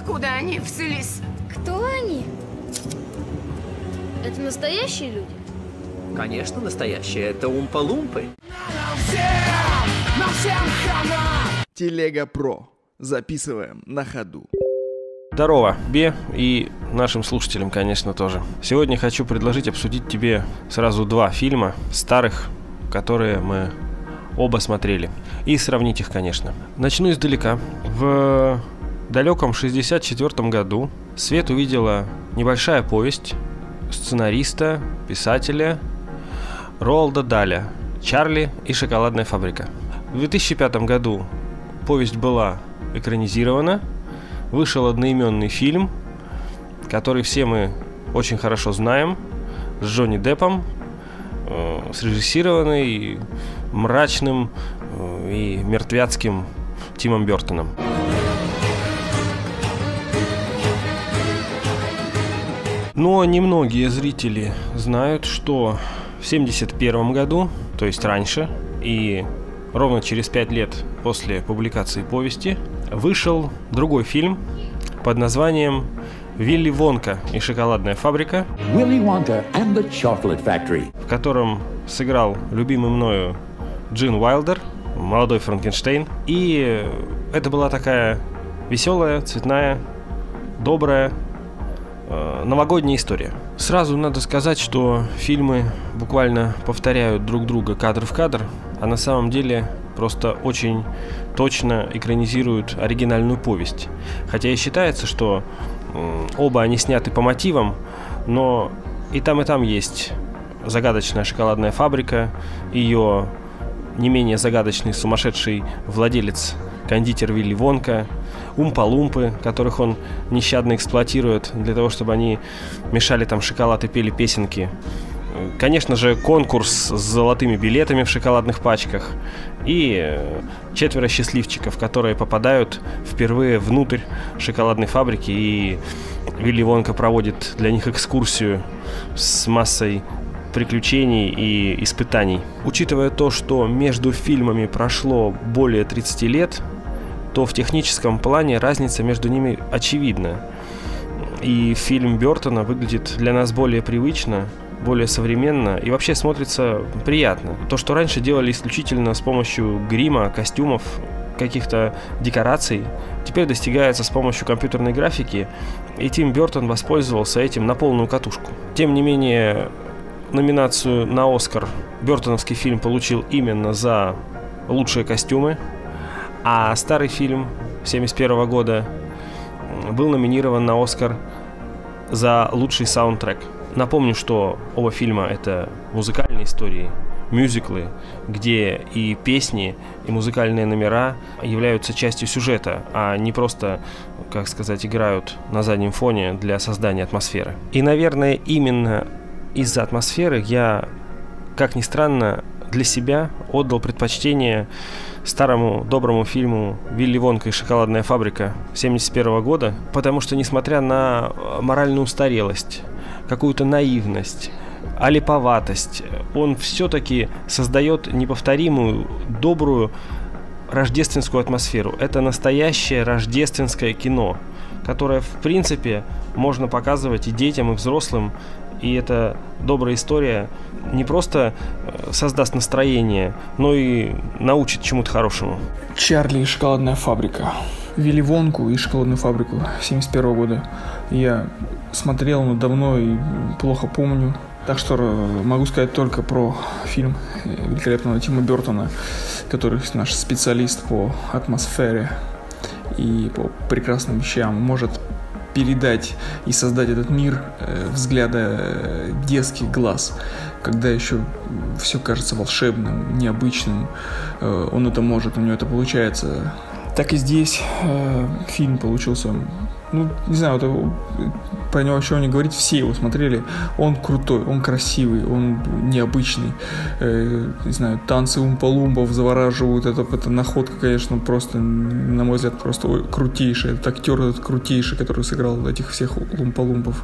откуда они взялись? Кто они? Это настоящие люди? Конечно, настоящие. Это умпа-лумпы. Телега Про. Записываем на ходу. Здорово, Бе, и нашим слушателям, конечно, тоже. Сегодня хочу предложить обсудить тебе сразу два фильма старых, которые мы оба смотрели. И сравнить их, конечно. Начну издалека. В далеком 64 году Свет увидела небольшая повесть сценариста, писателя Ролда Даля «Чарли и шоколадная фабрика». В 2005 году повесть была экранизирована, вышел одноименный фильм, который все мы очень хорошо знаем, с Джонни Деппом, э, срежиссированный мрачным э, и мертвяцким Тимом Бертоном. Но немногие зрители знают, что в 1971 году, то есть раньше, и ровно через пять лет после публикации повести, вышел другой фильм под названием «Вилли Вонка и шоколадная фабрика», Willy Wonka and the Chocolate Factory. в котором сыграл любимый мною Джин Уайлдер, молодой Франкенштейн. И это была такая веселая, цветная, добрая, новогодняя история. Сразу надо сказать, что фильмы буквально повторяют друг друга кадр в кадр, а на самом деле просто очень точно экранизируют оригинальную повесть. Хотя и считается, что оба они сняты по мотивам, но и там, и там есть загадочная шоколадная фабрика, ее не менее загадочный сумасшедший владелец кондитер Вилли Вонка, умпа-лумпы, которых он нещадно эксплуатирует для того, чтобы они мешали там шоколад и пели песенки. Конечно же, конкурс с золотыми билетами в шоколадных пачках и э, четверо счастливчиков, которые попадают впервые внутрь шоколадной фабрики, и Вилли Вонка проводит для них экскурсию с массой приключений и испытаний. Учитывая то, что между фильмами прошло более 30 лет, то в техническом плане разница между ними очевидна. И фильм Бертона выглядит для нас более привычно, более современно и вообще смотрится приятно. То, что раньше делали исключительно с помощью грима, костюмов, каких-то декораций, теперь достигается с помощью компьютерной графики, и Тим Бертон воспользовался этим на полную катушку. Тем не менее, номинацию на Оскар Бертоновский фильм получил именно за лучшие костюмы, а старый фильм 1971 года был номинирован на Оскар за лучший саундтрек. Напомню, что оба фильма это музыкальные истории, мюзиклы, где и песни, и музыкальные номера являются частью сюжета, а не просто, как сказать, играют на заднем фоне для создания атмосферы. И, наверное, именно из-за атмосферы я, как ни странно, для себя отдал предпочтение старому доброму фильму «Вилли Вонка и шоколадная фабрика» 1971 года, потому что, несмотря на моральную устарелость, какую-то наивность, алиповатость, он все-таки создает неповторимую, добрую рождественскую атмосферу. Это настоящее рождественское кино, которое, в принципе, можно показывать и детям, и взрослым. И эта добрая история не просто э, создаст настроение, но и научит чему-то хорошему. Чарли и шоколадная фабрика. Вилли Вонку и шоколадную фабрику 71 года. Я смотрел, но давно и плохо помню. Так что э, могу сказать только про фильм э, великолепного Тима Бертона, который наш специалист по атмосфере и по прекрасным вещам может передать и создать этот мир э, взгляда э, детских глаз, когда еще все кажется волшебным, необычным, э, он это может, у него это получается. Так и здесь э, фильм получился, ну, не знаю, это, про него еще не говорить, все его смотрели, он крутой, он красивый, он необычный, э, не знаю, танцы умпа-лумбов завораживают, это, это находка, конечно, просто, на мой взгляд, просто крутейшая, этот актер этот крутейший, который сыграл этих всех умпа-лумпов.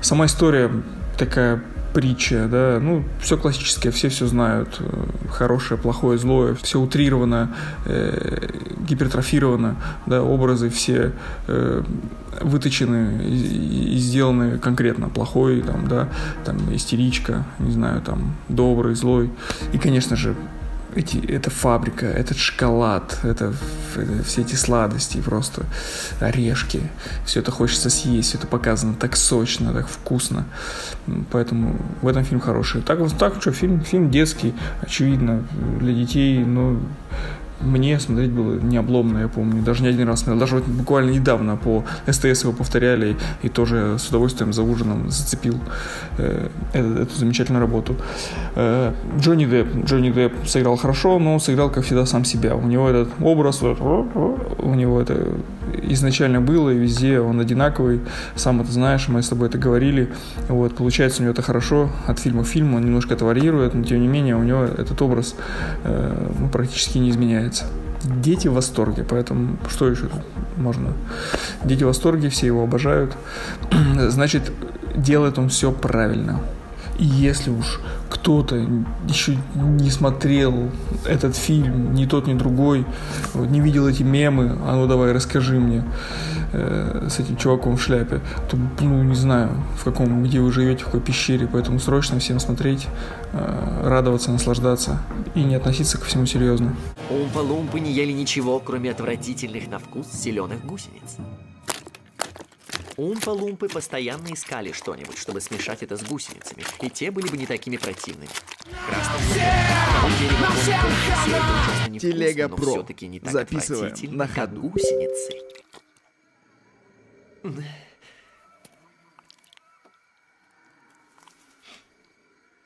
Сама история такая притча, да, ну, все классическое, все все знают, э, хорошее, плохое, злое, все утрировано, э, гипертрофировано, да, образы все э, выточены и, и сделаны конкретно, плохой, там, да, там, истеричка, не знаю, там, добрый, злой, и, конечно же, эти, эта фабрика, этот шоколад, это, это все эти сладости, просто орешки, все это хочется съесть, все это показано так сочно, так вкусно, поэтому в этом фильм хороший. Так, так что фильм, фильм детский, очевидно, для детей, но мне смотреть было необломно, я помню. Даже не один раз. Даже вот буквально недавно по СТС его повторяли и тоже с удовольствием за ужином зацепил э, эту, эту замечательную работу. Э, Джонни Депп. Джонни Депп сыграл хорошо, но сыграл, как всегда, сам себя. У него этот образ, у него это изначально было, и везде он одинаковый. Сам это знаешь, мы с тобой это говорили. Вот, получается у него это хорошо от фильма к фильму, он немножко это варьирует, но тем не менее у него этот образ э, ну, практически не изменяется. Дети в восторге, поэтому что еще можно? Дети в восторге, все его обожают. Значит, делает он все правильно. И если уж кто-то еще не смотрел этот фильм, ни тот, ни другой, вот, не видел эти мемы, а ну давай расскажи мне э, с этим чуваком в шляпе, то, ну, не знаю, в каком, где вы живете, в какой пещере, поэтому срочно всем смотреть, э, радоваться, наслаждаться и не относиться ко всему серьезно. Умпа-лумпы не ели ничего, кроме отвратительных на вкус зеленых гусениц. Умпа-лумпы постоянно искали что-нибудь, чтобы смешать это с гусеницами. И те были бы не такими противными. Красный Телега Про. Записываем на ходу. Гусеницы.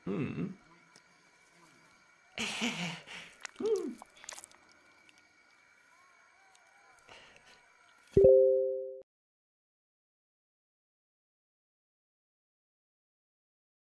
Mm-hmm.